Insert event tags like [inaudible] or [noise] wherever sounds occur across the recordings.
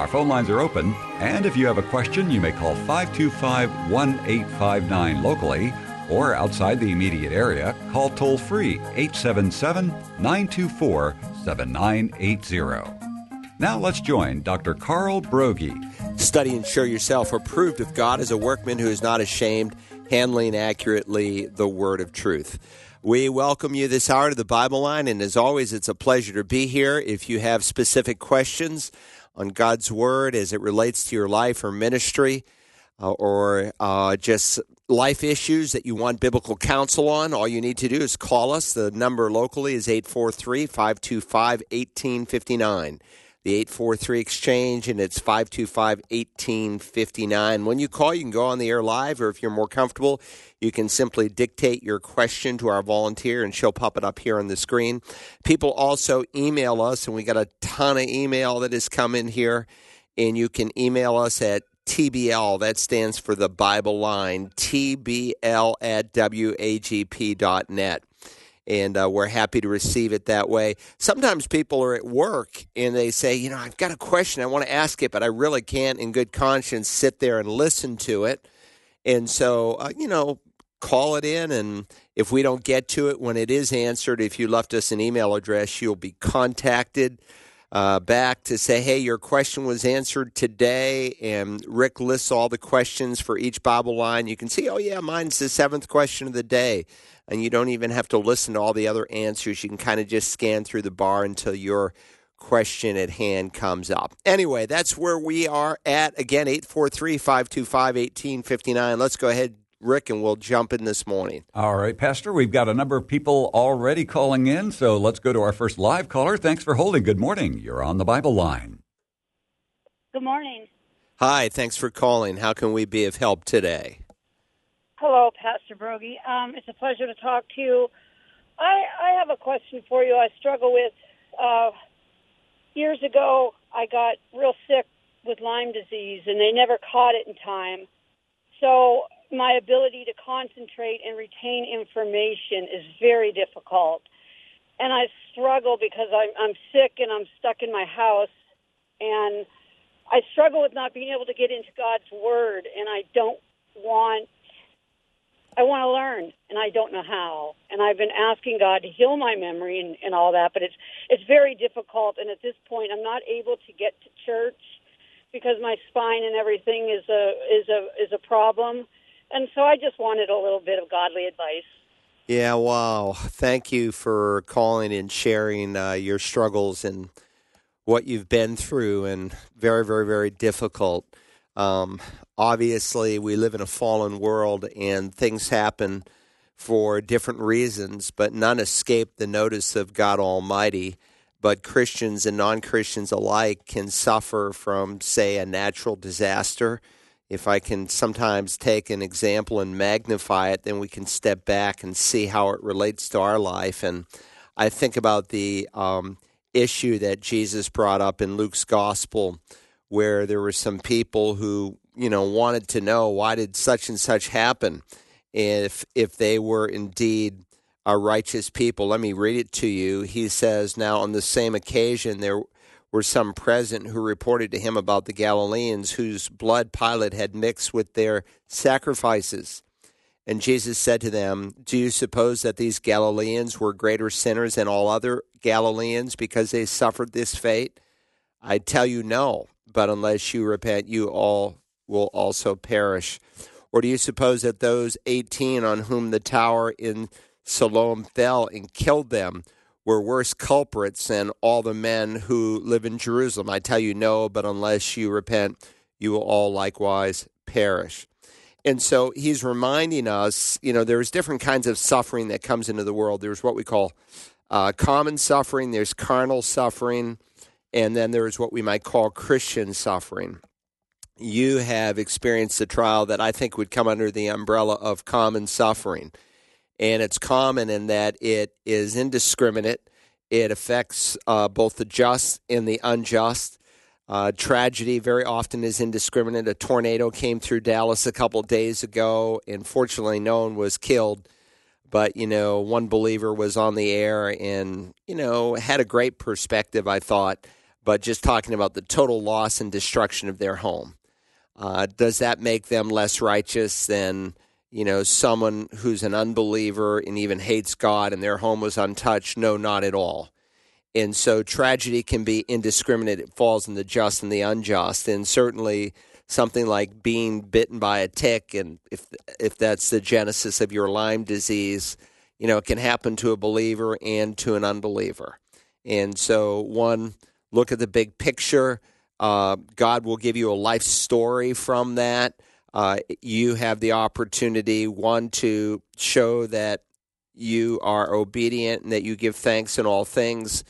Our phone lines are open, and if you have a question, you may call 525 1859 locally or outside the immediate area, call toll free 877 924 7980. Now let's join Dr. Carl Broggi. Study and show yourself approved of God as a workman who is not ashamed, handling accurately the word of truth. We welcome you this hour to the Bible line, and as always, it's a pleasure to be here. If you have specific questions, on God's Word as it relates to your life or ministry, uh, or uh, just life issues that you want biblical counsel on, all you need to do is call us. The number locally is 843 525 1859 the 843 exchange and it's 525 1859 when you call you can go on the air live or if you're more comfortable you can simply dictate your question to our volunteer and she'll pop it up here on the screen. People also email us and we got a ton of email that has come in here and you can email us at TBL, that stands for the Bible line, TBL at WAGP.net and uh, we're happy to receive it that way. Sometimes people are at work and they say, you know, I've got a question, I want to ask it, but I really can't, in good conscience, sit there and listen to it. And so, uh, you know, call it in, and if we don't get to it when it is answered, if you left us an email address, you'll be contacted. Uh, back to say, hey, your question was answered today, and Rick lists all the questions for each Bible line. You can see, oh, yeah, mine's the seventh question of the day and you don't even have to listen to all the other answers. You can kind of just scan through the bar until your question at hand comes up. Anyway, that's where we are at. Again, 843 525 1859. Let's go ahead, Rick, and we'll jump in this morning. All right, Pastor, we've got a number of people already calling in, so let's go to our first live caller. Thanks for holding. Good morning. You're on the Bible line. Good morning. Hi, thanks for calling. How can we be of help today? Hello, Pastor Broggi. Um, it's a pleasure to talk to you. I, I have a question for you. I struggle with. Uh, years ago, I got real sick with Lyme disease, and they never caught it in time. So my ability to concentrate and retain information is very difficult. And I struggle because I'm, I'm sick and I'm stuck in my house, and I struggle with not being able to get into God's Word, and I don't want I want to learn, and I don't know how. And I've been asking God to heal my memory and, and all that, but it's it's very difficult. And at this point, I'm not able to get to church because my spine and everything is a is a is a problem. And so I just wanted a little bit of godly advice. Yeah, wow. Thank you for calling and sharing uh, your struggles and what you've been through, and very, very, very difficult. Um, obviously, we live in a fallen world and things happen for different reasons, but none escape the notice of God Almighty. But Christians and non Christians alike can suffer from, say, a natural disaster. If I can sometimes take an example and magnify it, then we can step back and see how it relates to our life. And I think about the um, issue that Jesus brought up in Luke's gospel where there were some people who you know wanted to know why did such and such happen? If if they were indeed a righteous people. Let me read it to you. He says now on the same occasion there were some present who reported to him about the Galileans whose blood Pilate had mixed with their sacrifices and Jesus said to them, Do you suppose that these Galileans were greater sinners than all other Galileans because they suffered this fate? I tell you, no but unless you repent, you all will also perish. Or do you suppose that those 18 on whom the tower in Siloam fell and killed them were worse culprits than all the men who live in Jerusalem? I tell you, no, but unless you repent, you will all likewise perish. And so he's reminding us, you know, there's different kinds of suffering that comes into the world. There's what we call uh, common suffering, there's carnal suffering, and then there's what we might call Christian suffering. you have experienced a trial that I think would come under the umbrella of common suffering. And it's common in that it is indiscriminate, it affects uh, both the just and the unjust. Uh, tragedy very often is indiscriminate. A tornado came through Dallas a couple days ago, and fortunately, no one was killed. But, you know, one believer was on the air and, you know, had a great perspective, I thought, but just talking about the total loss and destruction of their home. Uh, does that make them less righteous than, you know, someone who's an unbeliever and even hates God and their home was untouched? No, not at all. And so tragedy can be indiscriminate. It falls in the just and the unjust. And certainly something like being bitten by a tick, and if, if that's the genesis of your Lyme disease, you know, it can happen to a believer and to an unbeliever. And so, one, look at the big picture. Uh, God will give you a life story from that. Uh, you have the opportunity, one, to show that you are obedient and that you give thanks in all things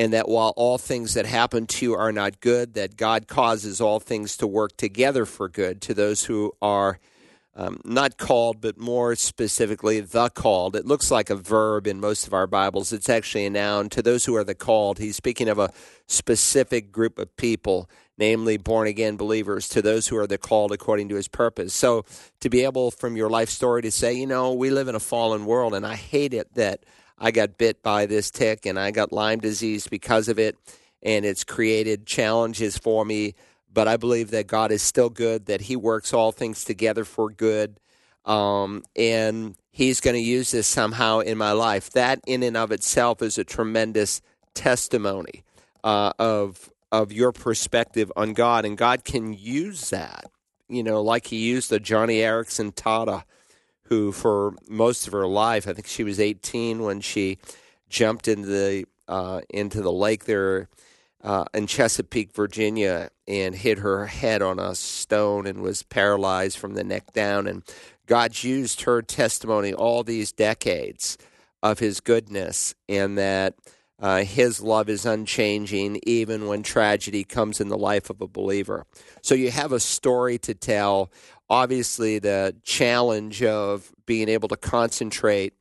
and that while all things that happen to you are not good, that God causes all things to work together for good to those who are um, not called, but more specifically, the called. It looks like a verb in most of our Bibles. It's actually a noun. To those who are the called, he's speaking of a specific group of people, namely born again believers, to those who are the called according to his purpose. So to be able, from your life story, to say, you know, we live in a fallen world, and I hate it that I got bit by this tick and I got Lyme disease because of it, and it's created challenges for me. But I believe that God is still good, that He works all things together for good, um, and He's going to use this somehow in my life. That, in and of itself, is a tremendous testimony uh, of of your perspective on God, and God can use that. You know, like He used the Joni Eareckson Tada who for most of her life, I think she was 18 when she jumped into the uh, into the lake there uh, in Chesapeake, Virginia, and hit her head on a stone and was paralyzed from the neck down. And God used her testimony all these decades of His goodness, and that uh, His love is unchanging even when tragedy comes in the life of a believer. So you have a story to tell obviously the challenge of being able to concentrate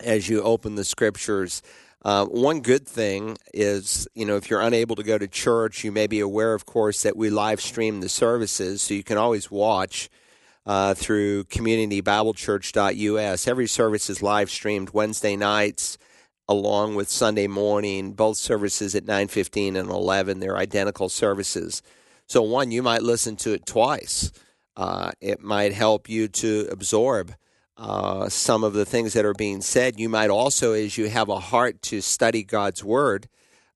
as you open the scriptures. Uh, one good thing is, you know, if you're unable to go to church, you may be aware, of course, that we live stream the services, so you can always watch uh, through communitybiblechurch.us. Every service is live streamed Wednesday nights along with Sunday morning, both services at 9:15 and 11. They're identical services. So one, you might listen to it twice. Uh, it might help you to absorb uh, some of the things that are being said. You might also, as you have a heart to study God's Word,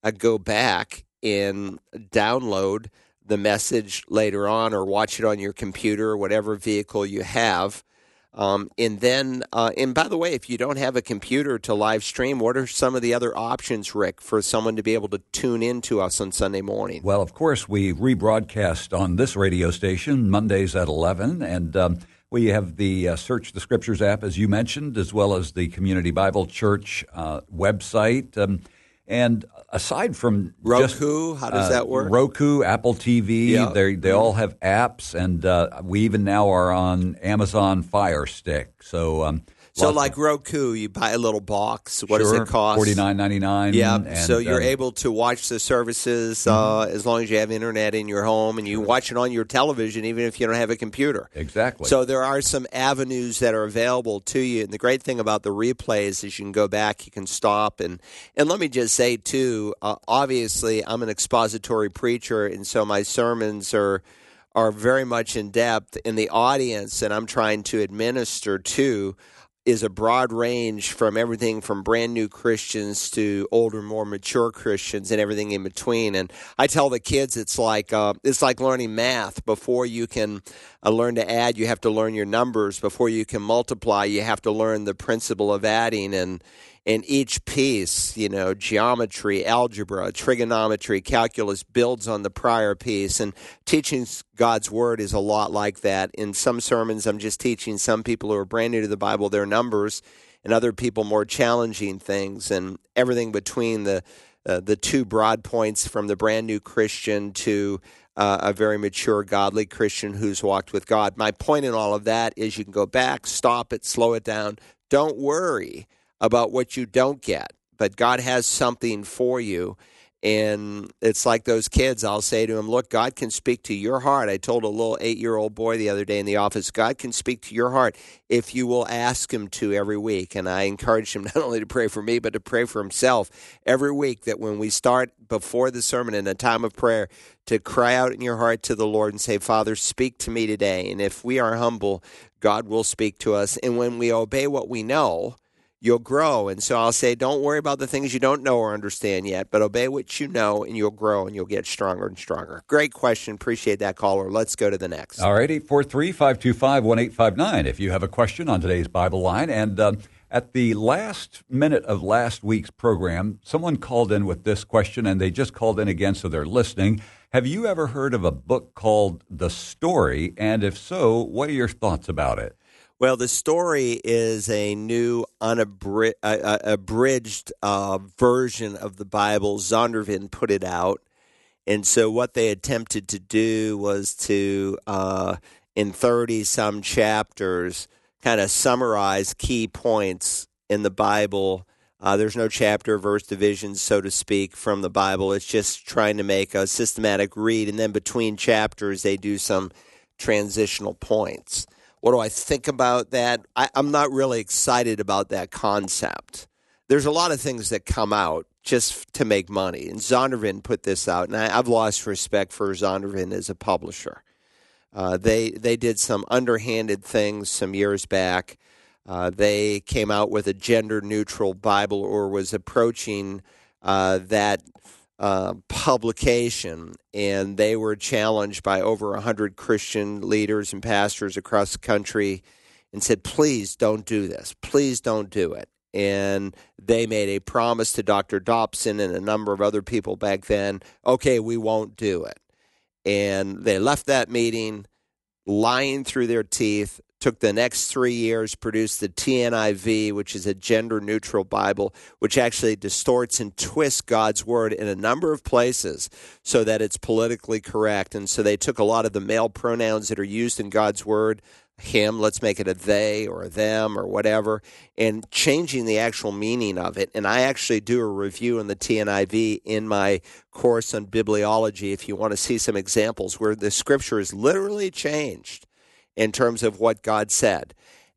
uh, go back and download the message later on or watch it on your computer or whatever vehicle you have um, and then, uh, and by the way, if you don't have a computer to live stream, what are some of the other options, Rick, for someone to be able to tune in to us on Sunday morning? Well, of course, we rebroadcast on this radio station Mondays at 11, and um, we have the uh, Search the Scriptures app, as you mentioned, as well as the Community Bible Church uh, website. Um, and aside from Roku, just, how does uh, that work? Roku, Apple TV, yeah. they they all have apps, and uh, we even now are on Amazon Fire Stick. So um, so, like Roku, you buy a little box. What sure, does it cost? Forty nine ninety nine. Yeah. so you're um, able to watch the services uh, mm-hmm. as long as you have internet in your home, and you sure. watch it on your television, even if you don't have a computer. Exactly. So there are some avenues that are available to you, and the great thing about the replays is you can go back, you can stop, and and let me just say too. Uh, obviously, I'm an expository preacher, and so my sermons are are very much in depth in the audience and I'm trying to administer to is a broad range from everything from brand new Christians to older, more mature Christians, and everything in between. And I tell the kids it's like uh, it's like learning math. Before you can uh, learn to add, you have to learn your numbers. Before you can multiply, you have to learn the principle of adding. And and each piece, you know, geometry, algebra, trigonometry, calculus builds on the prior piece. And teaching God's word is a lot like that. In some sermons, I'm just teaching some people who are brand new to the Bible their numbers, and other people more challenging things, and everything between the uh, the two broad points from the brand new Christian to uh, a very mature, godly Christian who's walked with God. My point in all of that is you can go back, stop it, slow it down. Don't worry about what you don't get, but God has something for you. And it's like those kids. I'll say to them, Look, God can speak to your heart. I told a little eight year old boy the other day in the office, God can speak to your heart if you will ask Him to every week. And I encourage him [laughs] not only to pray for me, but to pray for himself every week that when we start before the sermon in a time of prayer, to cry out in your heart to the Lord and say, Father, speak to me today. And if we are humble, God will speak to us. And when we obey what we know, you'll grow. And so I'll say, don't worry about the things you don't know or understand yet, but obey what you know and you'll grow and you'll get stronger and stronger. Great question. Appreciate that caller. Let's go to the next. All right, 843 525 1859. If you have a question on today's Bible line. And uh, at the last minute of last week's program, someone called in with this question and they just called in again, so they're listening. Have you ever heard of a book called The Story? And if so, what are your thoughts about it? Well, the story is a new, unabridged uh, uh, version of the Bible. Zondervan put it out. And so, what they attempted to do was to, uh, in 30 some chapters, kind of summarize key points in the Bible. Uh, there's no chapter verse divisions, so to speak, from the Bible. It's just trying to make a systematic read. And then between chapters, they do some transitional points. What do I think about that? I, I'm not really excited about that concept. There's a lot of things that come out just to make money. And Zondervan put this out, and I, have lost respect for Zondervan as a publisher. Uh, they they did some underhanded things some years back. Uh, they came out with a gender neutral Bible, or was approaching uh, that uh, publication, and they were challenged by over 100 Christian leaders and pastors across the country and said, please don't do this. Please don't do it. And they made a promise to Dr. Dobson and a number of other people back then okay, we won't do it. And they left that meeting lying through their teeth, took the next three years, produced the TNIV, which is a gender neutral Bible, which actually distorts and twists God's word in a number of places so that it's politically correct. And so they took a lot of the male pronouns that are used in God's word, him, let's make it a they or a them or whatever, and changing the actual meaning of it. And I actually do a review in the TNIV in my course on bibliology if you want to see some examples where the scripture is literally changed in terms of what God said.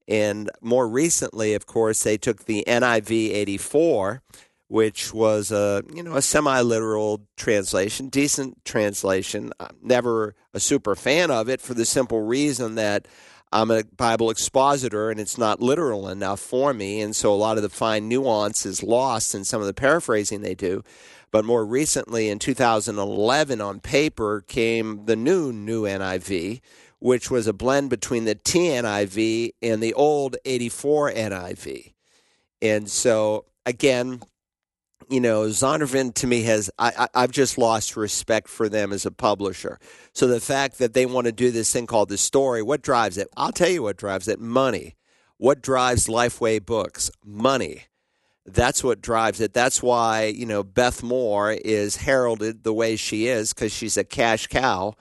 And more recently, of course, they took the NIV 84, which was a you know a semi-literal translation, decent translation. I'm never a super fan of it for the simple reason that I'm a Bible expositor and it's not literal enough for me, and so a lot of the fine nuance is lost in some of the paraphrasing they do. But more recently, in 2011, on paper came the new new NIV, which was a blend between the TNIV and the old 84 NIV. And so, again, you know, Zondervan to me has, I, I, have just lost respect for them as a publisher. So the fact that they want to do this thing called The Story, what drives it? I'll tell you what drives it money. What drives Lifeway Books? Money. That's what drives it. That's why, you know, Beth Moore is heralded the way she is because she's a cash cow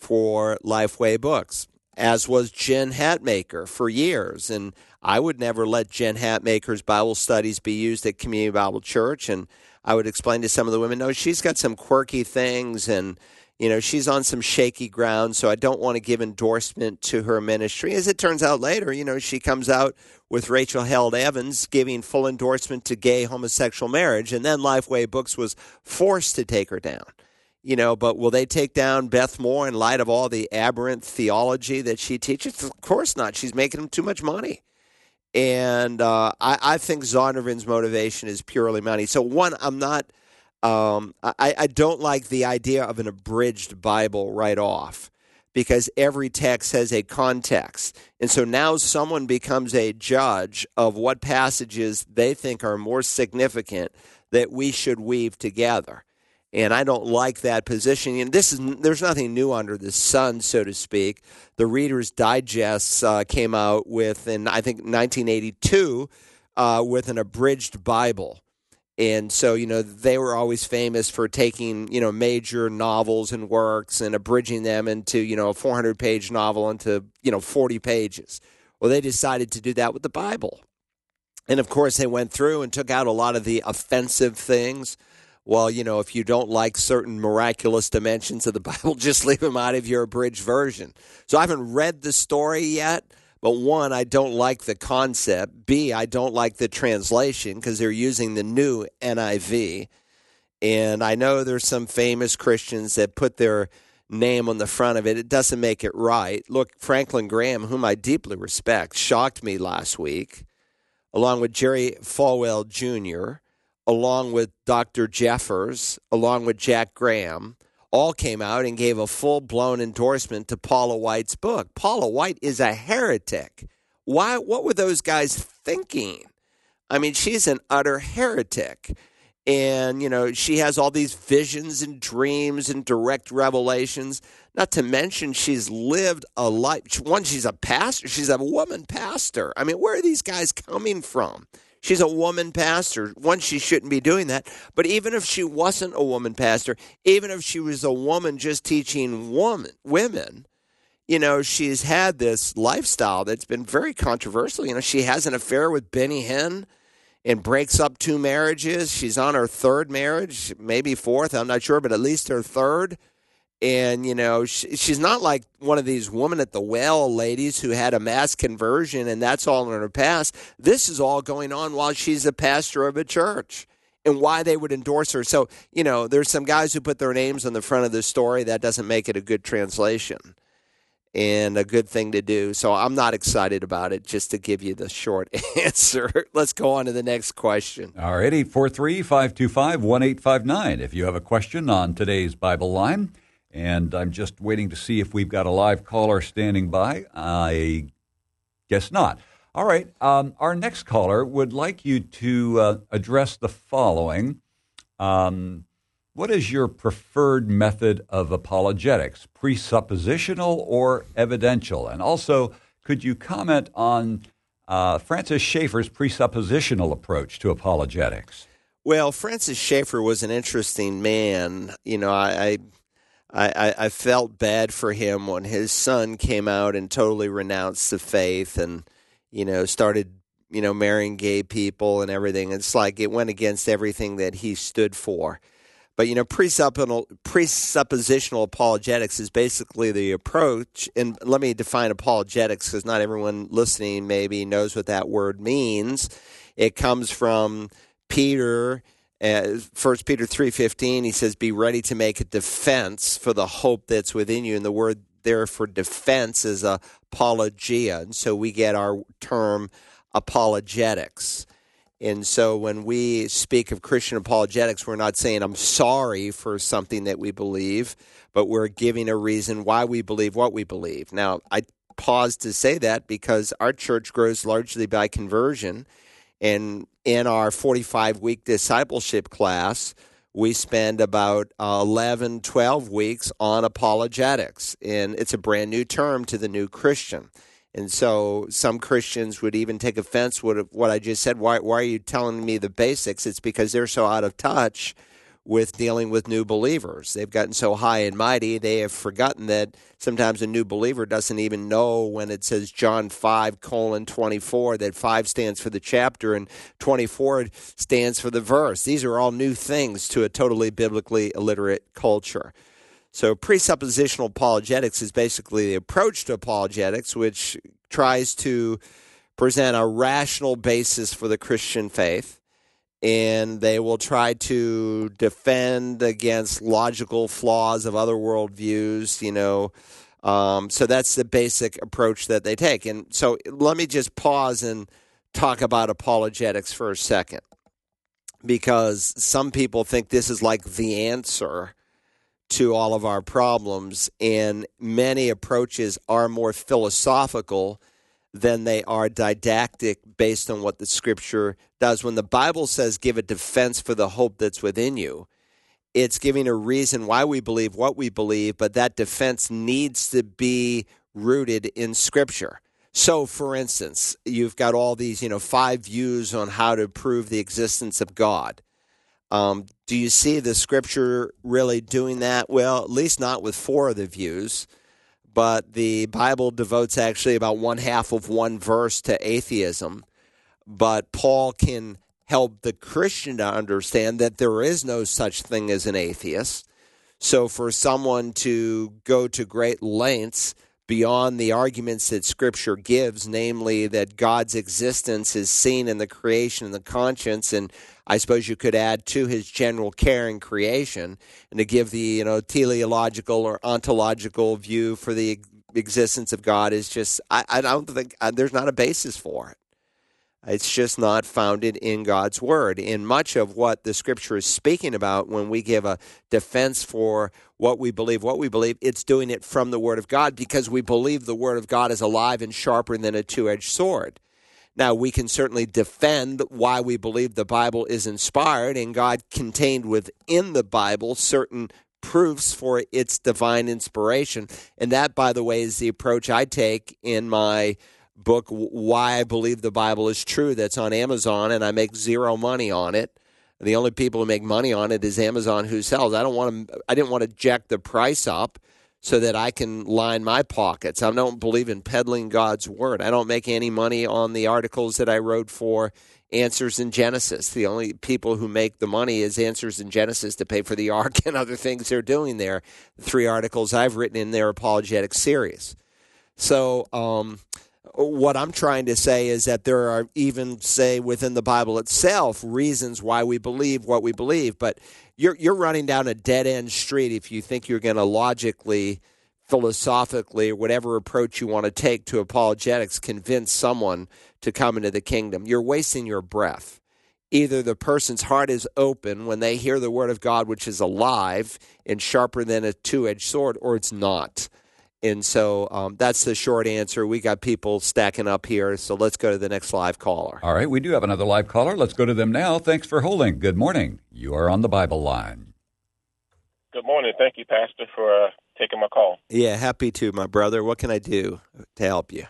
for Lifeway Books, as was Jen Hatmaker for years. And I would never let Jen Hatmaker's Bible studies be used at Community Bible Church. And I would explain to some of the women, no, she's got some quirky things and you know she's on some shaky ground so i don't want to give endorsement to her ministry as it turns out later you know she comes out with rachel held evans giving full endorsement to gay homosexual marriage and then lifeway books was forced to take her down you know, but will they take down Beth Moore in light of all the aberrant theology that she teaches? Of course not. She's making them too much money. And uh, I, I, think Zondervan's motivation is purely money. So, one, I'm not, um, I, I don't like the idea of an abridged Bible right off because every text has a context. And so now someone becomes a judge of what passages they think are more significant that we should weave together and I don't like that position. And this is there's nothing new under the sun, so to speak. The Reader's Digest uh, came out with in I think 1982 uh, with an abridged Bible, and so you know they were always famous for taking you know major novels and works and abridging them into you know a 400 page novel into you know 40 pages well they decided to do that with the bible and of course they went through and took out a lot of the offensive things well you know if you don't like certain miraculous dimensions of the [laughs] bible just leave them out of your abridged version so i haven't read the story yet but one, I don't like the concept. B, I don't like the translation because they're using the new NIV. And I know there's some famous Christians that put their name on the front of it. It doesn't make it right. Look, Franklin Graham, whom I deeply respect, shocked me last week, along with Jerry Falwell Jr., along with Dr. Jeffers, along with Jack Graham all came out and gave a full blown endorsement to Paula White's book. Paula White is a heretic. Why? What were those guys thinking? I mean, she's an utter heretic. And, you know, she has all these visions and dreams and direct revelations. Not to mention, she's lived a life. One, she's a pastor. She's a woman pastor. I mean, where are these guys coming from? She's a woman pastor. One, she shouldn't be doing that. But even if she wasn't a woman pastor, even if she was a woman just teaching woman women, you know, she's had this lifestyle that's been very controversial. You know, she has an affair with Benny Hinn and breaks up two marriages. She's on her third marriage, maybe fourth, I'm not sure, but at least her third and you know she, she's not like one of these women at the well ladies who had a mass conversion and that's all in her past. This is all going on while she's a pastor of a church and why they would endorse her. So you know there's some guys who put their names on the front of the story. That doesn't make it a good translation and a good thing to do. So i'm not excited about it just to give you the short [laughs] answer. Let's go on to the next question. All right 843-525-1859 if you have a question on today's bible line and I'm just waiting to see if we've got a live caller standing by. I guess not. All right. Um, our next caller would like you to uh, address the following. Um, what is your preferred method of apologetics, presuppositional or evidential? And also, could you comment on uh, Francis Schaeffer's presuppositional approach to apologetics? Well, Francis Schaeffer was an interesting man. You know, I, I I, I, felt bad for him when his son came out and totally renounced the faith and, you know, started, you know, marrying gay people and everything. It's like it went against everything that he stood for. But, you know, presuppositional, presuppositional apologetics is basically the approach. And let me define apologetics because not everyone listening maybe knows what that word means. It comes from Peter Uh, First Peter three fifteen, he says, "Be ready to make a defense for the hope that's within you." And the word there for defense is apologia, and so we get our term apologetics. And so when we speak of Christian apologetics, we're not saying I'm sorry for something that we believe, but we're giving a reason why we believe what we believe. Now, I pause to say that because our church grows largely by conversion and in our 45 week discipleship class, we spend about uh, 11, 12 weeks on apologetics. And it's a brand new term to the new Christian. And so some Christians would even take offense with what I just said. Why, why are you telling me the basics? It's because they're so out of touch with dealing with new believers. They've gotten so high and mighty, they have forgotten that sometimes a new believer doesn't even know when it says John 5 colon 24, that 5 stands for the chapter and 24 stands for the verse. These are all new things to a totally biblically illiterate culture. So, presuppositional apologetics is basically the approach to apologetics, which tries to present a rational basis for the Christian faith and they will try to defend against logical flaws of other worldviews, you know. Um, so that's the basic approach that they take. And so let me just pause and talk about apologetics for a second because some people think this is like the answer to all of our problems, and many approaches are more philosophical than they are didactic based on what the scripture does. When the Bible says give a defense for the hope that's within you, it's giving a reason why we believe what we believe, but that defense needs to be rooted in scripture. So, for instance, you've got all these, you know, five views on how to prove the existence of God. Um, do you see the scripture really doing that? Well, at least not with four of the views, but the Bible devotes actually about one half of one verse to atheism. But Paul can help the Christian to understand that there is no such thing as an atheist. So for someone to go to great lengths beyond the arguments that Scripture gives, namely that God's existence is seen in the creation and the conscience, and I suppose you could add to his general care in creation, and to give the you know teleological or ontological view for the existence of God is just I, I don't think uh, there's not a basis for it. It's just not founded in God's word. In much of what the scripture is speaking about when we give a defense for what we believe, what we believe, it's doing it from the word of God because we believe the word of God is alive and sharper than a two edged sword. Now, we can certainly defend why we believe the Bible is inspired and God contained within the Bible certain proofs for its divine inspiration. And that, by the way, is the approach I take in my book why i believe the bible is true that's on amazon and i make zero money on it. The only people who make money on it is amazon who sells. I don't want to i didn't want to jack the price up so that i can line my pockets. I don't believe in peddling god's word. I don't make any money on the articles that i wrote for answers in genesis. The only people who make the money is answers in genesis to pay for the ark [laughs] and other things they're doing there. The three articles i've written in their apologetic series. So um, what I'm trying to say is that there are even, say, within the Bible itself, reasons why we believe what we believe. But you're you're running down a dead end street if you think you're going to logically, philosophically, whatever approach you want to take to apologetics, convince someone to come into the kingdom. You're wasting your breath. Either the person's heart is open when they hear the word of God, which is alive and sharper than a two edged sword, or it's not. And so um, that's the short answer. We got people stacking up here, so let's go to the next live caller. All right, we do have another live caller. Let's go to them now. Thanks for holding. Good morning. You are on the Bible line. Good morning. Thank you, Pastor, for uh, taking my call. Yeah, happy to, my brother. What can I do to help you?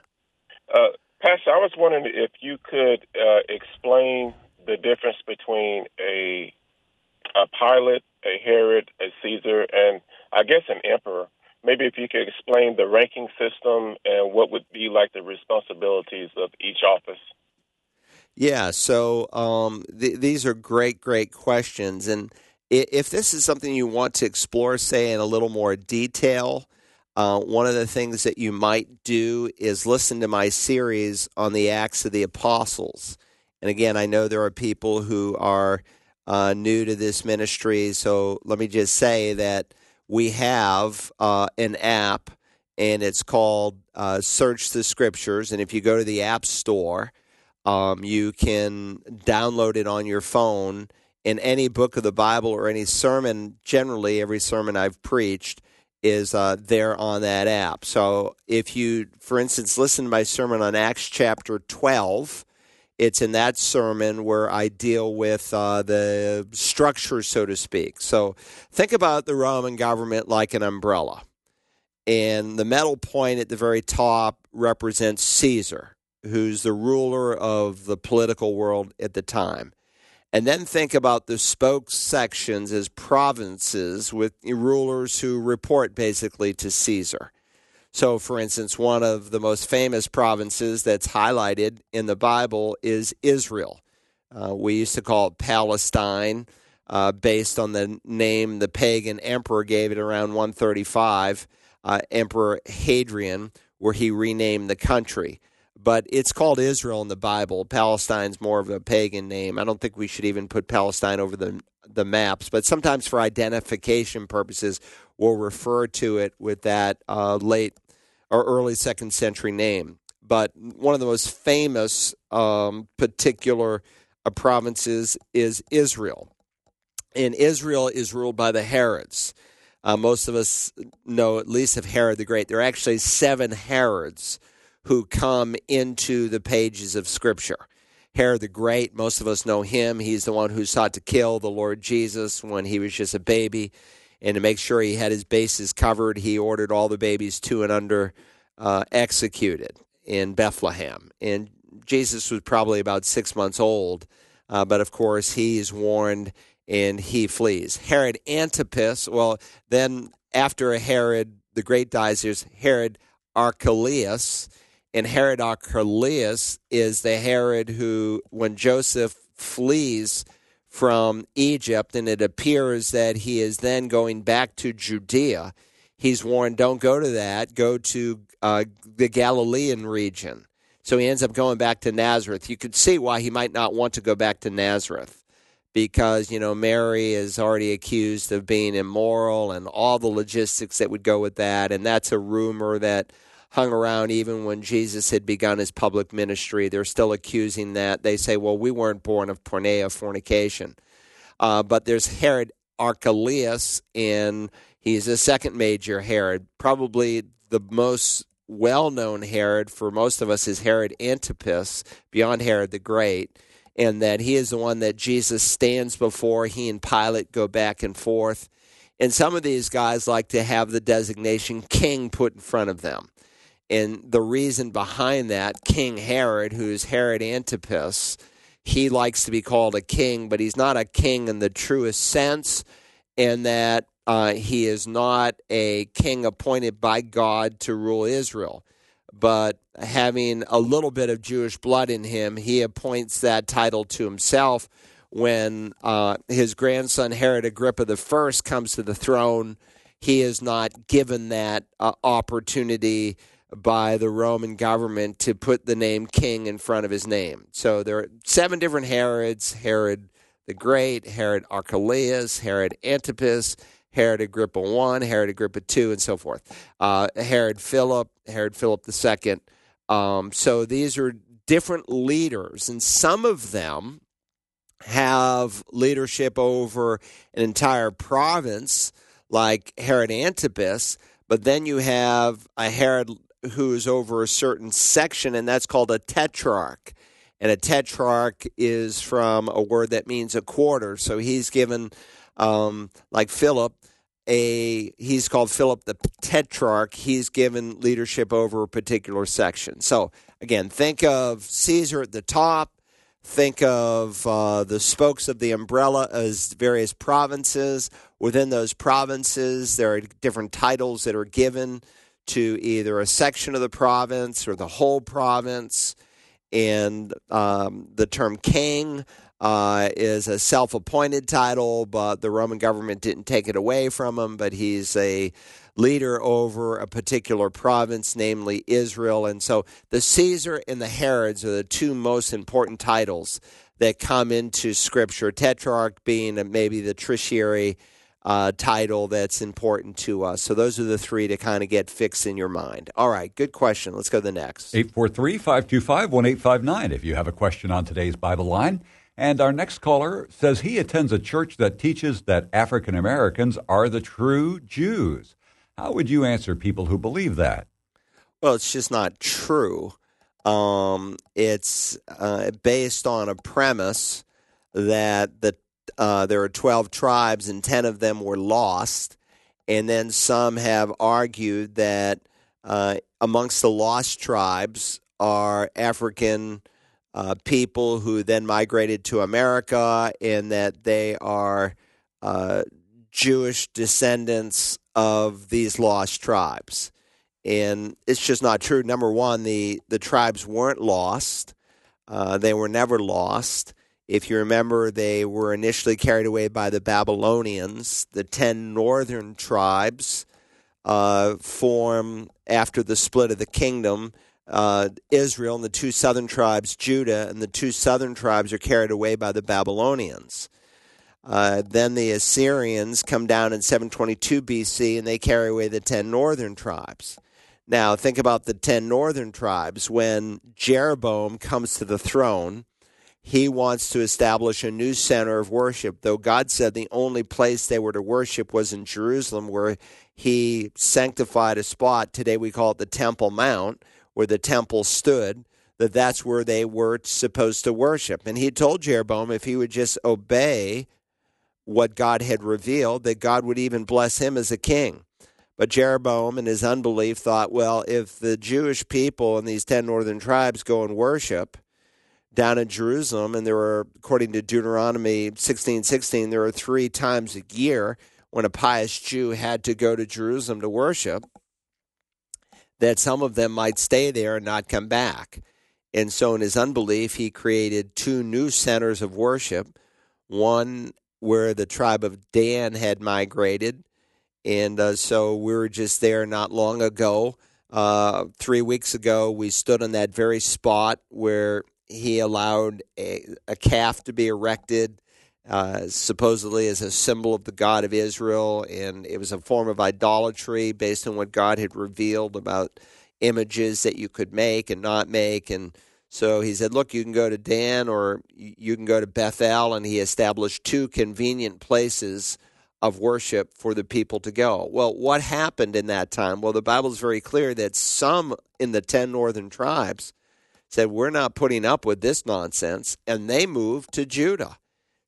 Uh, Pastor, I was wondering if you could uh, explain the difference between a a Pilate, a Herod, a Caesar, and I guess an emperor maybe if you could explain the ranking system and what would be like the responsibilities of each office. Yeah, so um, th- these are great, great questions. And if this is something you want to explore, say, in a little more detail, uh, one of the things that you might do is listen to my series on the Acts of the Apostles. And again, I know there are people who are uh, new to this ministry, so let me just say that we have uh, an app, and it's called uh, Search the Scriptures. And if you go to the App Store, um, you can download it on your phone. In any book of the Bible or any sermon, generally, every sermon I've preached is uh, there on that app. So if you, for instance, listen to my sermon on Acts chapter 12, it's in that sermon where I deal with uh, the structure, so to speak. So think about the Roman government like an umbrella. And the metal point at the very top represents Caesar, who's the ruler of the political world at the time. And then think about the spoke sections as provinces with rulers who report basically to Caesar. So, for instance, one of the most famous provinces that's highlighted in the Bible is Israel. Uh, we used to call it Palestine, uh, based on the name the pagan emperor gave it around 135, uh, Emperor Hadrian, where he renamed the country. But it's called Israel in the Bible. Palestine's more of a pagan name. I don't think we should even put Palestine over the the maps, but sometimes for identification purposes, we'll refer to it with that uh, late or early second century name. But one of the most famous um, particular uh, provinces is Israel. And Israel is ruled by the Herods. Uh, most of us know at least of Herod the Great. There are actually seven Herods who come into the pages of Scripture. Herod the Great, most of us know him. He's the one who sought to kill the Lord Jesus when he was just a baby. And to make sure he had his bases covered, he ordered all the babies two and under uh, executed in Bethlehem. And Jesus was probably about six months old. Uh, but of course, he's warned and he flees. Herod Antipas, well, then after Herod the Great dies, there's Herod Archelaus. And Herod Archelaus is the Herod who, when Joseph flees from Egypt, and it appears that he is then going back to Judea, he's warned, don't go to that, go to uh, the Galilean region. So he ends up going back to Nazareth. You could see why he might not want to go back to Nazareth because, you know, Mary is already accused of being immoral and all the logistics that would go with that. And that's a rumor that hung around even when Jesus had begun his public ministry. They're still accusing that. They say, well, we weren't born of porneia, fornication. Uh, but there's Herod Archelaus, and he's a second major Herod, probably the most well known Herod for most of us is Herod Antipas, beyond Herod the Great and that he is the one that Jesus stands before. He and Pilate go back and forth. And some of these guys like to have the designation king put in front of them. And the reason behind that, King Herod, who's Herod Antipas, he likes to be called a king, but he's not a king in the truest sense, in that uh, he is not a king appointed by God to rule Israel but having a little bit of Jewish blood in him, he appoints that title to himself when uh, his grandson Herod Agrippa I comes to the throne. He is not given that uh, opportunity by the Roman government to put the name king in front of his name. So there are seven different Herods Herod the Great, Herod Archelaus, Herod Antipas, Herod Agrippa I, Herod Agrippa II, and so forth. Uh, Herod Philip, Herod Philip II. Um, so these are different leaders, and some of them have leadership over an entire province, like Herod Antipas, but then you have a Herod who is over a certain section, and that's called a tetrarch. And a tetrarch is from a word that means a quarter. So he's given um, like Philip, a he's called Philip the Tetrarch. He's given leadership over a particular section. So again, think of Caesar at the top. Think of uh, the spokes of the umbrella as various provinces. Within those provinces, there are different titles that are given to either a section of the province or the whole province. And um, the term king uh, is a self appointed title, but the Roman government didn't take it away from him. But he's a leader over a particular province, namely Israel. And so the Caesar and the Herods are the two most important titles that come into Scripture, Tetrarch being maybe the tertiary. Uh, title that's important to us. So those are the three to kind of get fixed in your mind. All right, good question. Let's go to the next. 843 525 1859 if you have a question on today's Bible line. And our next caller says he attends a church that teaches that African Americans are the true Jews. How would you answer people who believe that? Well, it's just not true. Um, it's uh, based on a premise that the uh, there are 12 tribes and 10 of them were lost. And then some have argued that uh, amongst the lost tribes are African uh, people who then migrated to America, and that they are uh, Jewish descendants of these lost tribes. And it's just not true. Number one, the, the tribes weren't lost, uh, they were never lost. If you remember, they were initially carried away by the Babylonians. The 10 northern tribes uh, form after the split of the kingdom uh, Israel and the two southern tribes, Judah, and the two southern tribes are carried away by the Babylonians. Uh, then the Assyrians come down in 722 BC and they carry away the 10 northern tribes. Now, think about the 10 northern tribes. When Jeroboam comes to the throne, he wants to establish a new center of worship, though God said the only place they were to worship was in Jerusalem, where he sanctified a spot. Today we call it the Temple Mount where the temple stood, that that's where they were supposed to worship. And he told Jeroboam if he would just obey what God had revealed, that God would even bless him as a king. But Jeroboam, in his unbelief, thought, well, if the Jewish people and these 10 northern tribes go and worship, down in Jerusalem, and there were, according to Deuteronomy sixteen sixteen, there were three times a year when a pious Jew had to go to Jerusalem to worship, that some of them might stay there and not come back. And so, in his unbelief, he created two new centers of worship one where the tribe of Dan had migrated. And uh, so we were just there not long ago. Uh, three weeks ago, we stood on that very spot where he allowed a, a calf to be erected, uh, supposedly as a symbol of the God of Israel. And it was a form of idolatry based on what God had revealed about images that you could make and not make. And so he said, Look, you can go to Dan or you can go to Bethel. And he established two convenient places of worship for the people to go. Well, what happened in that time? Well, the Bible is very clear that some in the 10 northern tribes said, We're not putting up with this nonsense. And they moved to Judah.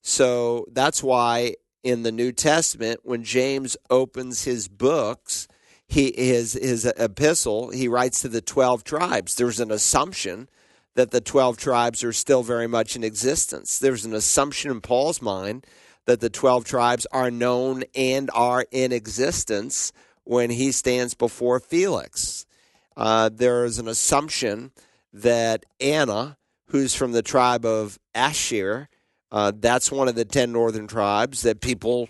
So that's why in the New Testament, when James opens his books, he his his epistle, he writes to the twelve tribes. There's an assumption that the twelve tribes are still very much in existence. There's an assumption in Paul's mind that the twelve tribes are known and are in existence when he stands before Felix. Uh, there is an assumption that Anna, who's from the tribe of Asher, uh, that's one of the 10 northern tribes that people,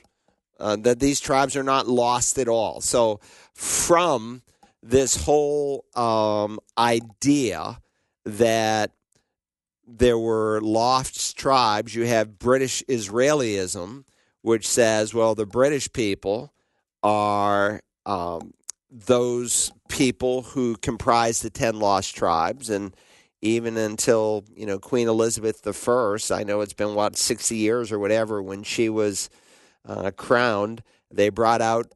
uh, that these tribes are not lost at all. So, from this whole um, idea that there were lost tribes, you have British Israelism, which says, well, the British people are um, those people who comprise the 10 lost tribes. And even until you know Queen Elizabeth I, I know it's been what 60 years or whatever when she was uh, crowned, they brought out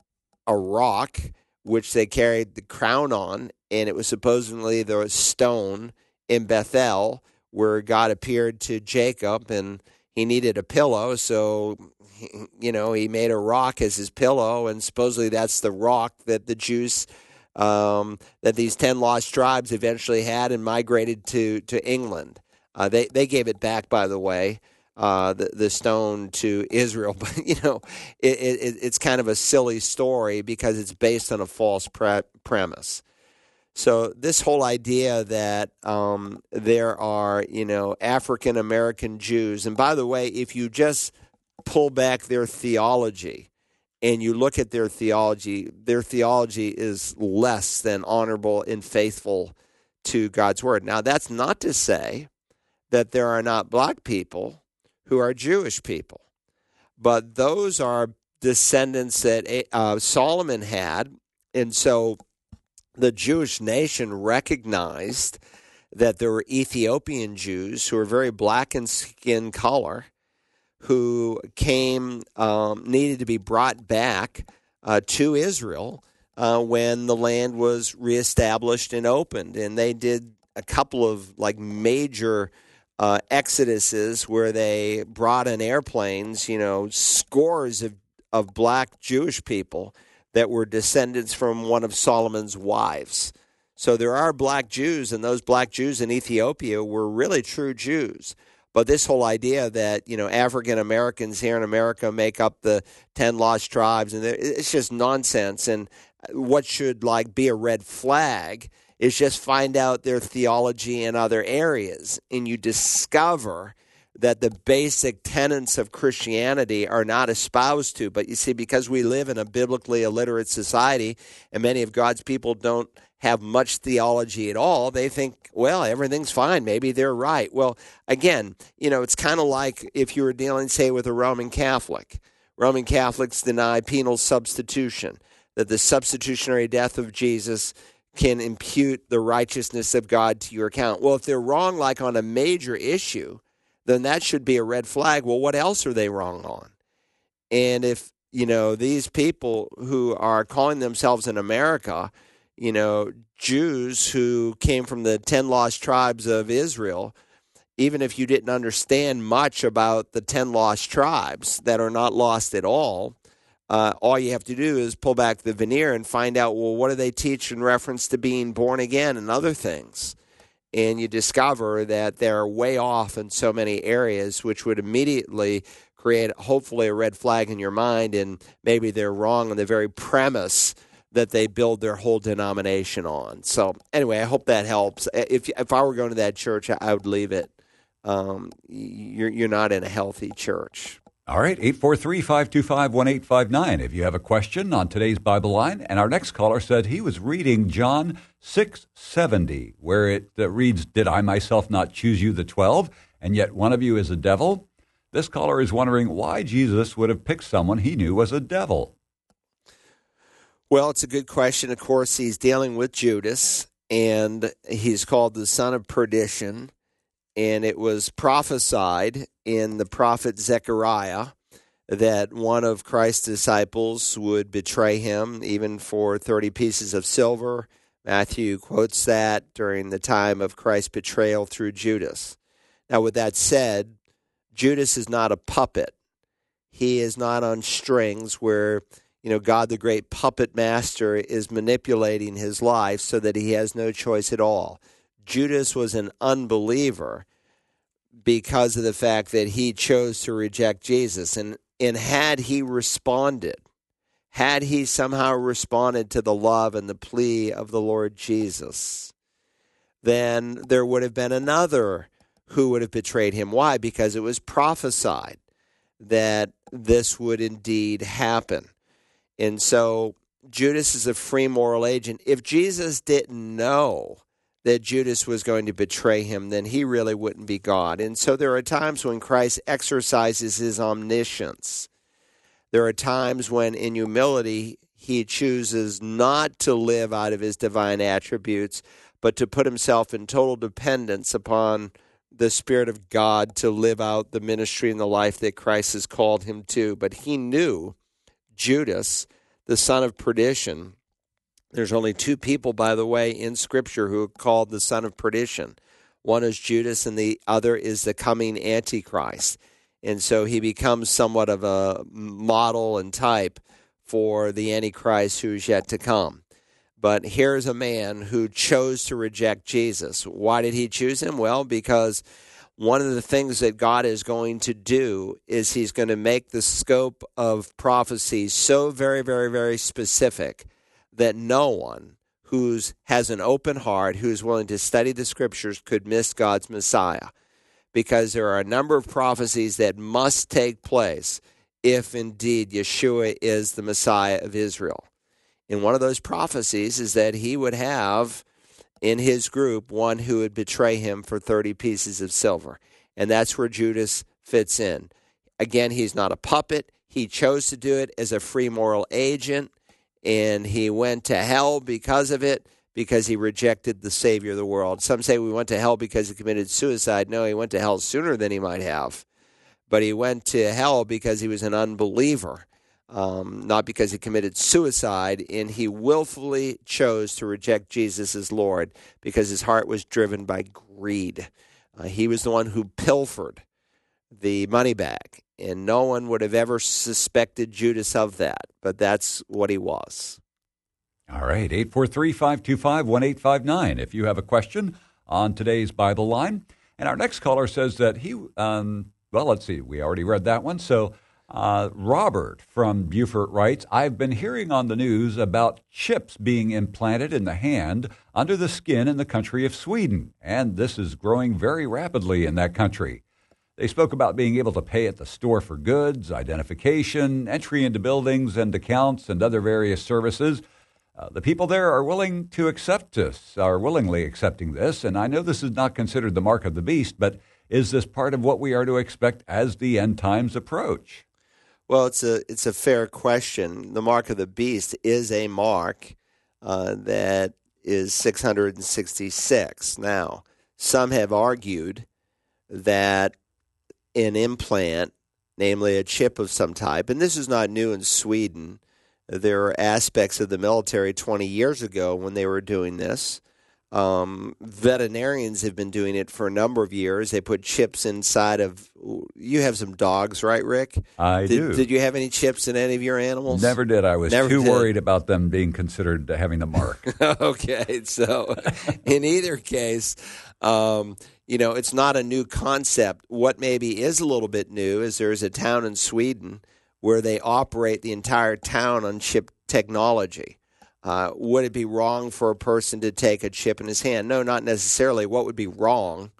a rock which they carried the crown on, and it was supposedly the stone in Bethel where God appeared to Jacob, and he needed a pillow, so [laughs] you know, he made a rock as his pillow, and supposedly that's the rock that the Jews, um, that these 10 lost tribes eventually had and migrated to, to England. Uh, they, they gave it back, by the way, uh, the, the stone to Israel. [laughs] But, you know, it, it, it's kind of a silly story because it's based on a false pre- premise. So this whole idea that um, there are, you know, African American Jews, and by the way, if you just pull back their theology and you look at their theology, their theology is less than honorable and faithful to God's word. Now, that's not to say that there are not black people who are Jewish people, but those are descendants that uh, Solomon had. And so the Jewish nation recognized that there were Ethiopian Jews who were very black in skin color who came um, needed to be brought back uh, to Israel uh, when the land was reestablished and opened, and they did a couple of like major uh, exoduses where they brought in airplanes, you know, scores of of black Jewish people that were descendants from one of Solomon's wives. So there are black Jews, and those black Jews in Ethiopia were really true Jews. But this whole idea that you know African Americans here in America make up the ten lost tribes, and it's just nonsense. And what should like be a red flag is just find out their theology in other areas, and you discover that the basic tenets of Christianity are not espoused to. But you see, because we live in a biblically illiterate society, and many of God's people don't have much theology at all, they think, well, everything's fine. Maybe they're right. Well, again, you know, it's kind of like if you were dealing, say, with a Roman Catholic. Roman Catholics deny penal substitution, that the substitutionary death of Jesus can impute the righteousness of God to your account. Well, if they're wrong, like on a major issue, then that should be a red flag. Well, what else are they wrong on? And if, you know, these people who are calling themselves in America, you know, Jews who came from the 10 lost tribes of Israel, even if you didn't understand much about the 10 lost tribes that are not lost at all, uh, all you have to do is pull back the veneer and find out, well, what do they teach in reference to being born again and other things? and you discover that they're way off in so many areas, which would immediately create hopefully a red flag in your mind, and maybe they're wrong on the very premise that they build their whole denomination on. So anyway, I hope that helps. If if I were going to that church, I would leave it. Um, you're you're not in a healthy church. All right, 843 525 1859. If you have a question on today's Bible line, and our next caller said he was reading John 670, where it uh, reads, Did I myself not choose you, the 12, and yet one of you is a devil? This caller is wondering why Jesus would have picked someone he knew was a devil. Well, it's a good question. Of course, he's dealing with Judas, and he's called the son of perdition and it was prophesied in the prophet Zechariah that one of Christ's disciples would betray him even for 30 pieces of silver. Matthew quotes that during the time of Christ's betrayal through Judas. Now, with that said, Judas is not a puppet. He is not on strings where, you know, God the great puppet master is manipulating his life so that he has no choice at all. Judas was an unbeliever because of the fact that he chose to reject Jesus. And, and had he responded, had he somehow responded to the love and the plea of the Lord Jesus, then there would have been another who would have betrayed him. Why? Because it was prophesied that this would indeed happen. And so Judas is a free moral agent. If Jesus didn't know that Judas was going to betray him, then he really wouldn't be God. And so there are times when Christ exercises his omniscience. There are times when, in humility, he chooses not to live out of his divine attributes, but to put himself in total dependence upon the Spirit of God to live out the ministry and the life that Christ has called him to. But he knew Judas, the son of perdition, there's only two people, by the way, in Scripture who are called the son of perdition. One is Judas, and the other is the coming Antichrist. And so he becomes somewhat of a model and type for the Antichrist who's yet to come. But here's a man who chose to reject Jesus. Why did he choose him? Well, because one of the things that God is going to do is he's going to make the scope of prophecy so very, very, very specific that no one who has an open heart, who's willing to study the scriptures, could miss God's Messiah. Because there are a number of prophecies that must take place if indeed Yeshua is the Messiah of Israel. And one of those prophecies is that he would have in his group one who would betray him for 30 pieces of silver. And that's where Judas fits in. Again, he's not a puppet. He chose to do it as a free moral agent and he went to hell because of it because he rejected the savior of the world. Some say we went to hell because he committed suicide. No, he went to hell sooner than he might have. But he went to hell because he was an unbeliever, um, not because he committed suicide. And he willfully chose to reject Jesus as Lord because his heart was driven by greed. Uh, he was the one who pilfered the money bag and no one would have ever suspected Judas of that, but that's what he was. All right, 843 525 1859. If you have a question on today's Bible line. And our next caller says that he, um, well, let's see, we already read that one. So uh, Robert from Beaufort writes I've been hearing on the news about chips being implanted in the hand under the skin in the country of Sweden, and this is growing very rapidly in that country. They spoke about being able to pay at the store for goods, identification, entry into buildings and accounts, and other various services. Uh, the people there are willing to accept this, are willingly accepting this, and I know this is not considered the mark of the beast, but is this part of what we are to expect as the end times approach? Well, it's a it's a fair question. The mark of the beast is a mark uh, that is 666. Now, some have argued that an implant, namely a chip of some type. And this is not new in Sweden. There are aspects of the military 20 years ago when they were doing this. Um, veterinarians have been doing it for a number of years. They put chips inside of. You have some dogs, right, Rick? I did, do. Did you have any chips in any of your animals? Never did. I was Never too did. worried about them being considered having the mark. [laughs] okay, so [laughs] in either case, um, you know, it's not a new concept. What maybe is a little bit new is there's a town in Sweden where they operate the entire town on chip technology. Uh, would it be wrong for a person to take a chip in his hand? No, not necessarily. What would be wrong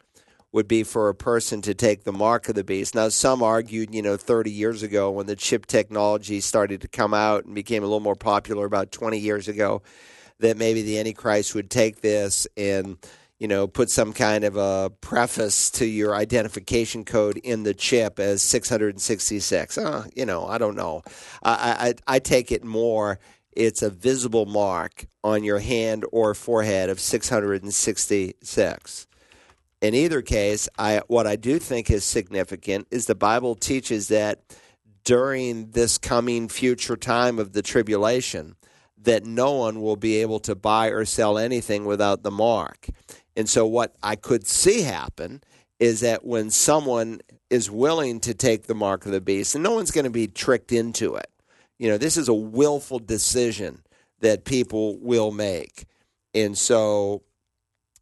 would be for a person to take the mark of the beast. Now, some argued, you know, 30 years ago when the chip technology started to come out and became a little more popular about 20 years ago, that maybe the Antichrist would take this and, you know, put some kind of a preface to your identification code in the chip as 666. Uh, you know, I don't know. I, I, I take it more it's a visible mark on your hand or forehead of 666. In either case, I, what I do think is significant is the Bible teaches that during this coming future time of the tribulation, that no one will be able to buy or sell anything without the mark. And so, what I could see happen is that when someone is willing to take the mark of the beast, and no one's going to be tricked into it, you know, this is a willful decision that people will make. And so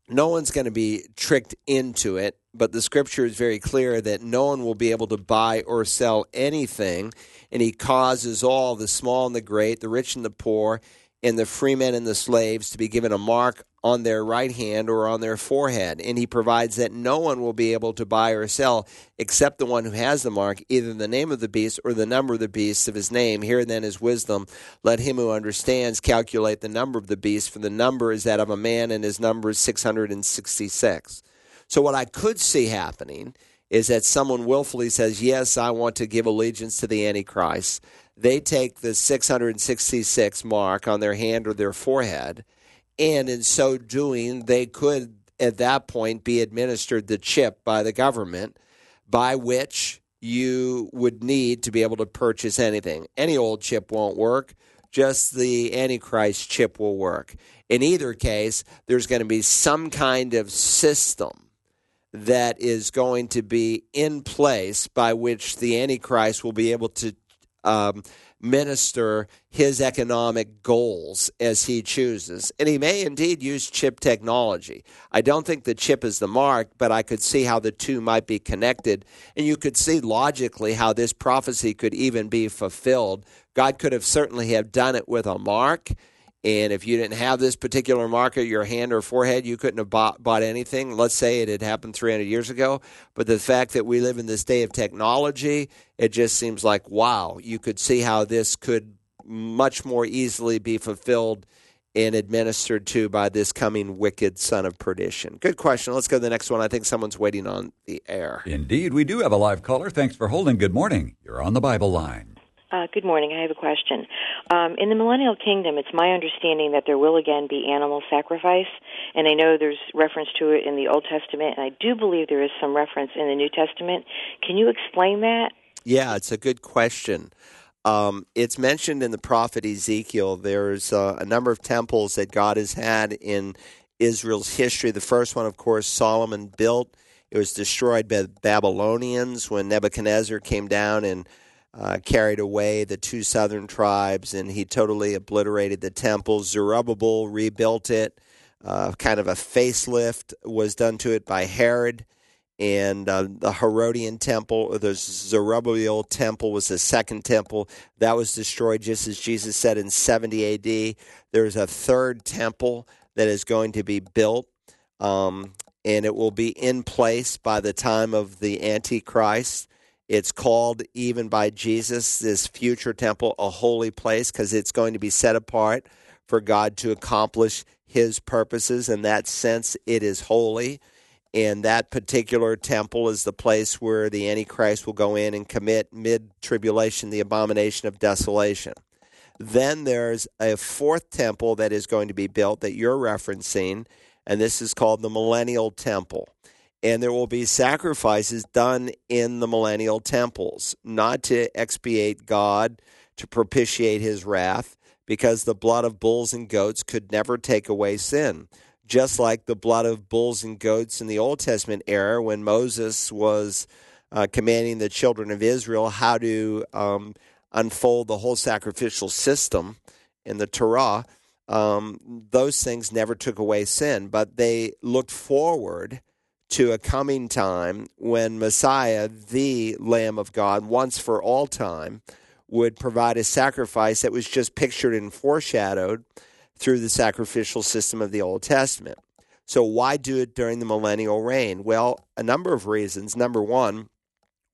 no one's going to be tricked into it, but the scripture is very clear that no one will be able to buy or sell anything. And he causes all, the small and the great, the rich and the poor, and the freemen and the slaves to be given a mark on their right hand or on their forehead. And he provides that no one will be able to buy or sell except the one who has the mark, either the name of the beast or the number of the beast of his name. Here then is wisdom. Let him who understands calculate the number of the beast, for the number is that of a man, and his number is 666. So, what I could see happening is that someone willfully says, Yes, I want to give allegiance to the Antichrist. They take the 666 mark on their hand or their forehead, and in so doing, they could at that point be administered the chip by the government by which you would need to be able to purchase anything. Any old chip won't work, just the Antichrist chip will work. In either case, there's going to be some kind of system that is going to be in place by which the Antichrist will be able to um, minister his economic goals as he chooses. And he may indeed use chip technology. I don't think the chip is the mark, but I could see how the two might be connected. And you could see logically how this prophecy could even be fulfilled. God could have certainly have done it with a mark. And if you didn't have this particular mark at your hand or forehead, you couldn't have bought, bought anything. Let's say it had happened 300 years ago. But the fact that we live in this day of technology, it just seems like, wow, you could see how this could much more easily be fulfilled and administered to by this coming wicked son of perdition. Good question. Let's go to the next one. I think someone's waiting on the air. Indeed, we do have a live caller. Thanks for holding. Good morning. You're on the Bible line. Uh, good morning. I have a question. Um, in the millennial kingdom, it's my understanding that there will again be animal sacrifice, and I know there's reference to it in the Old Testament, and I do believe there is some reference in the New Testament. Can you explain that? Yeah, it's a good question. Um, it's mentioned in the prophet Ezekiel. There's uh, a number of temples that God has had in Israel's history. The first one, of course, Solomon built. It was destroyed by the Babylonians when Nebuchadnezzar came down and uh, carried away the two southern tribes, and he totally obliterated the temple. Zerubbabel rebuilt it. Uh, kind of a facelift was done to it by Herod. And uh, the Herodian temple, or the Zerubbabel temple, was the second temple. That was destroyed just as Jesus said in 70 AD. There's a third temple that is going to be built, um, and it will be in place by the time of the Antichrist. It's called, even by Jesus, this future temple, a holy place because it's going to be set apart for God to accomplish his purposes. In that sense, it is holy. And that particular temple is the place where the Antichrist will go in and commit mid tribulation the abomination of desolation. Then there's a fourth temple that is going to be built that you're referencing, and this is called the Millennial Temple and there will be sacrifices done in the millennial temples, not to expiate God, to propitiate his wrath, because the blood of bulls and goats could never take away sin. just like the blood of bulls and goats in the Old Testament era when Moses was uh, commanding the children of Israel how to um, unfold the whole sacrificial system in the Torah. Um, those things never took away sin, but they looked forward to a coming time when Messiah, the Lamb of God, once for all time, would provide a sacrifice that was just pictured and foreshadowed through the sacrificial system of the Old Testament. So, why do it during the millennial reign? Well, a number of reasons. Number one,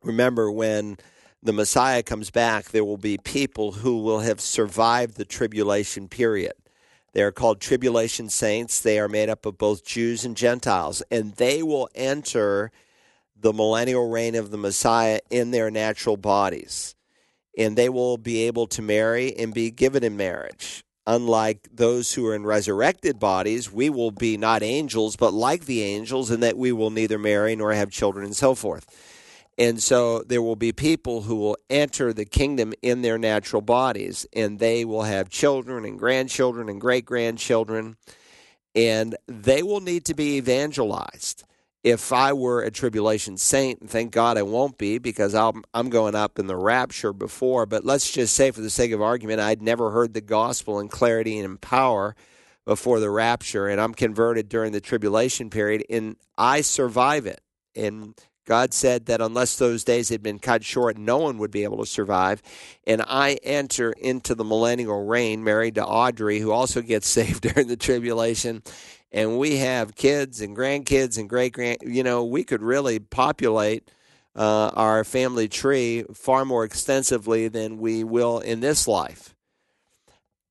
remember when the Messiah comes back, there will be people who will have survived the tribulation period. They are called tribulation saints. They are made up of both Jews and Gentiles, and they will enter the millennial reign of the Messiah in their natural bodies. And they will be able to marry and be given in marriage. Unlike those who are in resurrected bodies, we will be not angels, but like the angels, in that we will neither marry nor have children and so forth. And so there will be people who will enter the kingdom in their natural bodies, and they will have children and grandchildren and great grandchildren, and they will need to be evangelized. If I were a tribulation saint, and thank God I won't be because I'm, I'm going up in the rapture before, but let's just say for the sake of argument, I'd never heard the gospel in clarity and in power before the rapture, and I'm converted during the tribulation period, and I survive it. And God said that unless those days had been cut short, no one would be able to survive. And I enter into the millennial reign married to Audrey, who also gets [laughs] saved during the tribulation. And we have kids and grandkids and great grand. You know, we could really populate uh, our family tree far more extensively than we will in this life.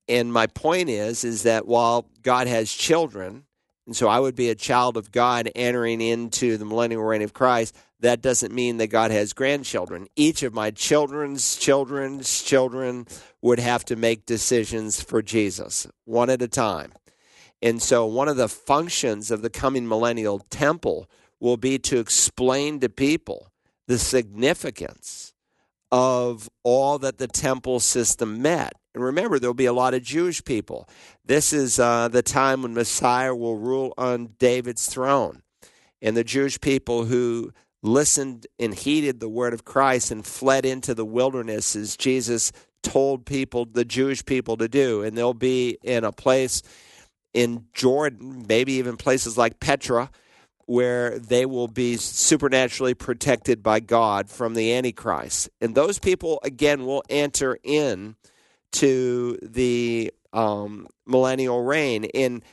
And my point is, is that while God has children, and so I would be a child of God entering into the millennial reign of Christ that doesn't mean that God has grandchildren. Each of my children's children's children would have to make decisions for Jesus, one at a time. And so, one of the functions of the coming millennial temple will be to explain to people the significance of all that the temple system met. And remember, there'll be a lot of Jewish people. This is uh, the time when Messiah will rule on David's throne. And the Jewish people who listened and heeded the word of Christ and fled into the wilderness as Jesus told people, the Jewish people, to do. And they'll be in a place in Jordan, maybe even places like Petra, where they will be supernaturally protected by God from the Antichrist. And those people, again, will enter in to the um, millennial reign. And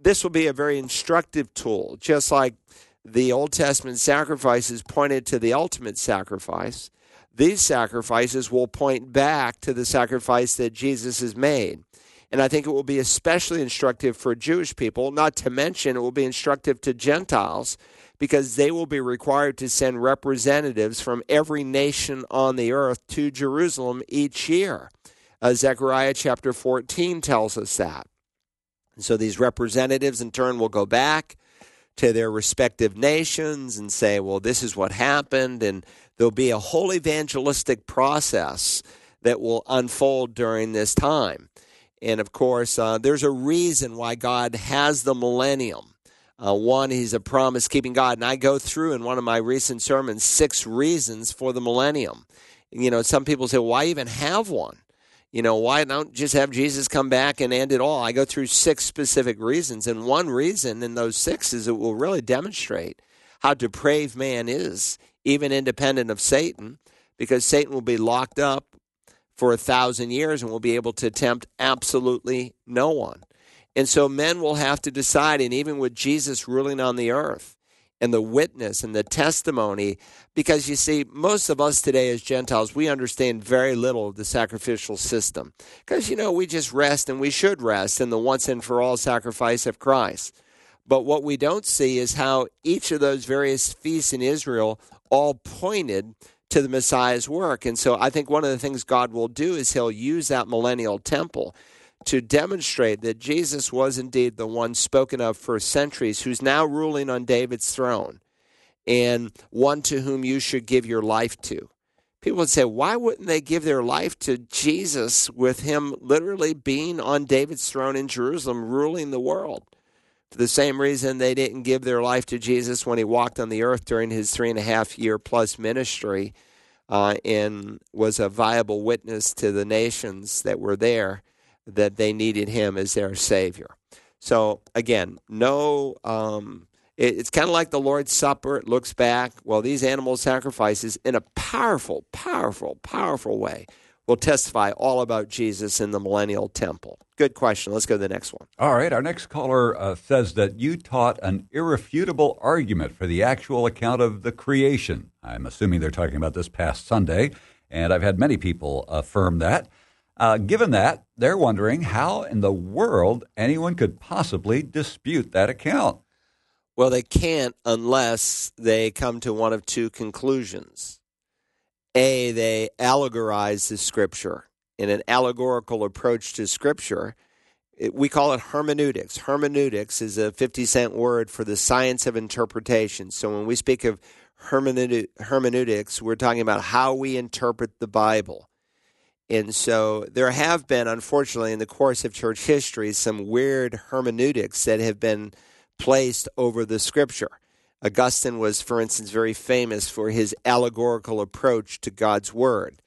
this will be a very instructive tool, just like the Old Testament sacrifices pointed to the ultimate sacrifice. These sacrifices will point back to the sacrifice that Jesus has made. And I think it will be especially instructive for Jewish people, not to mention it will be instructive to Gentiles because they will be required to send representatives from every nation on the earth to Jerusalem each year. Uh, Zechariah chapter 14 tells us that. And so these representatives in turn will go back to their respective nations and say, well, this is what happened. And there'll be a whole evangelistic process that will unfold during this time. And of course, uh, there's a reason why God has the millennium. Uh, one, he's a promise keeping God. And I go through in one of my recent sermons six reasons for the millennium. You know, some people say, why even have one? You know, why don't just have Jesus come back and end it all? I go through six specific reasons, and one reason in those six is it will really demonstrate how depraved man is, even independent of Satan, because Satan will be locked up for a thousand years and will be able to tempt absolutely no one. And so men will have to decide, and even with Jesus ruling on the earth, and the witness and the testimony. Because you see, most of us today as Gentiles, we understand very little of the sacrificial system. Because, you know, we just rest and we should rest in the once and for all sacrifice of Christ. But what we don't see is how each of those various feasts in Israel all pointed to the Messiah's work. And so I think one of the things God will do is he'll use that millennial temple to demonstrate that Jesus was indeed the one spoken of for centuries, who's now ruling on David's throne, and one to whom you should give your life to. People would say, why wouldn't they give their life to Jesus with him literally being on David's throne in Jerusalem, ruling the world? For the same reason they didn't give their life to Jesus when he walked on the earth during his three and a half year plus ministry uh, and was a viable witness to the nations that were there that they needed him as their Savior. So, again, no. Um, it's kind of like the Lord's Supper. It looks back. Well, these animal sacrifices, in a powerful, powerful, powerful way, will testify all about Jesus in the millennial temple. Good question. Let's go to the next one. All right. Our next caller uh, says that you taught an irrefutable argument for the actual account of the creation. I'm assuming they're talking about this past Sunday, and I've had many people affirm that. Uh, given that, they're wondering how in the world anyone could possibly dispute that account. Well, they can't unless they come to one of two conclusions. A, they allegorize the scripture. In an allegorical approach to scripture, it, we call it hermeneutics. Hermeneutics is a 50 cent word for the science of interpretation. So when we speak of hermeneutics, we're talking about how we interpret the Bible. And so there have been, unfortunately, in the course of church history, some weird hermeneutics that have been placed over the scripture. Augustine was, for instance, very famous for his allegorical approach to God's word.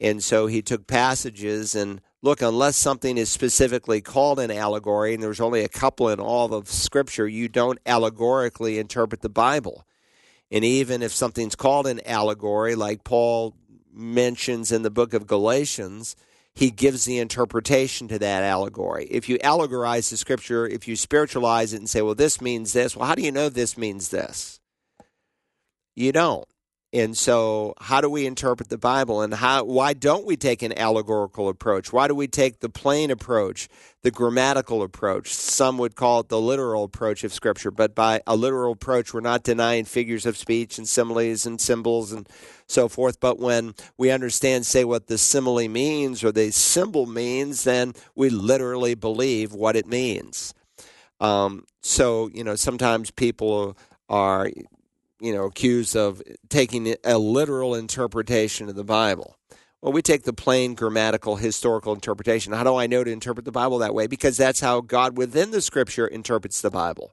And so he took passages and look, unless something is specifically called an allegory, and there's only a couple in all of Scripture, you don't allegorically interpret the Bible. And even if something's called an allegory, like Paul mentions in the book of Galatians, he gives the interpretation to that allegory. If you allegorize the scripture, if you spiritualize it and say, well, this means this, well, how do you know this means this? You don't. And so, how do we interpret the Bible, and how? Why don't we take an allegorical approach? Why do we take the plain approach, the grammatical approach? Some would call it the literal approach of Scripture, but by a literal approach, we're not denying figures of speech and similes and symbols and so forth. But when we understand, say, what the simile means or the symbol means, then we literally believe what it means. Um, so, you know, sometimes people are you know, accused of taking a literal interpretation of the Bible. Well, we take the plain grammatical historical interpretation. How do I know to interpret the Bible that way? Because that's how God within the scripture interprets the Bible.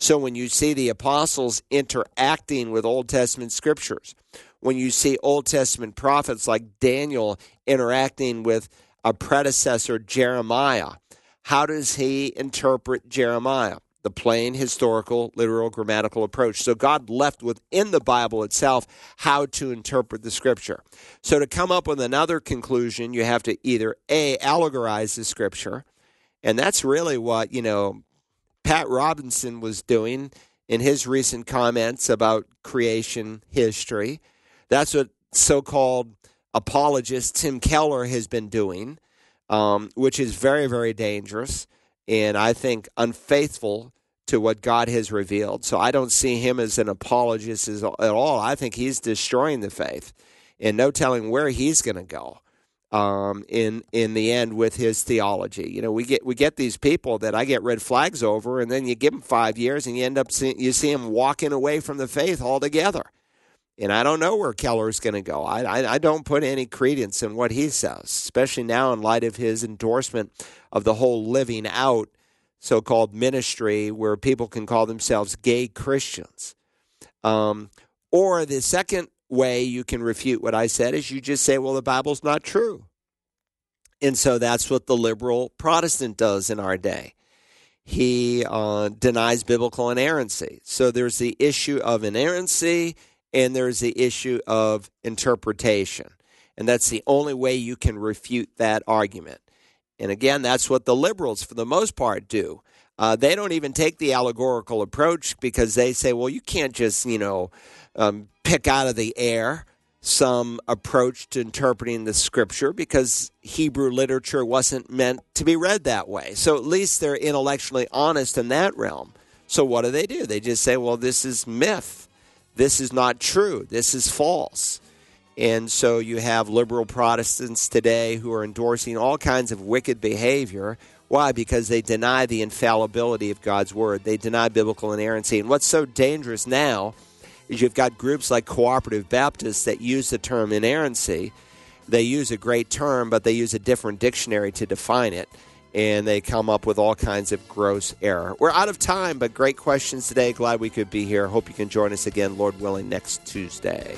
So when you see the apostles interacting with Old Testament scriptures, when you see Old Testament prophets like Daniel interacting with a predecessor, Jeremiah, how does he interpret Jeremiah? the plain historical, literal, grammatical approach. So God left within the Bible itself how to interpret the scripture. So to come up with another conclusion, you have to either A, allegorize the scripture, and that's really what, you know, Pat Robertson was doing in his recent comments about creation history. That's what so called apologist Tim Keller has been doing, um, which is very, very dangerous and I think unfaithful to what God has revealed. So I don't see him as an apologist at all. I think he's destroying the faith, and no telling where he's going to go. Um, in in the end, with his theology, you know, we get we get these people that I get red flags over, and then you give them five years, and you end up see, you see them walking away from the faith altogether. And I don't know where Keller's going to go. I, I, I don't put any credence in what he says, especially now in light of his endorsement of the whole living out so called ministry where people can call themselves gay Christians. Um, or the second way you can refute what I said is you just say, well, the Bible's not true. And so that's what the liberal Protestant does in our day. He uh, denies biblical inerrancy. So there's the issue of inerrancy and there's the issue of interpretation. And that's the only way you can refute that argument. And again, that's what the liberals, for the most part, do. Uh, they don't even take the allegorical approach because they say, well, you can't just, you know, um, pick out of the air some approach to interpreting the scripture because Hebrew literature wasn't meant to be read that way. So at least they're intellectually honest in that realm. So what do they do? They just say, well, this is myth. This is not true. This is false. And so you have liberal Protestants today who are endorsing all kinds of wicked behavior. Why? Because they deny the infallibility of God's word. They deny biblical inerrancy. And what's so dangerous now is you've got groups like Cooperative Baptists that use the term inerrancy. They use a great term, but they use a different dictionary to define it. And they come up with all kinds of gross error. We're out of time, but great questions today. Glad we could be here. Hope you can join us again, Lord willing, next Tuesday.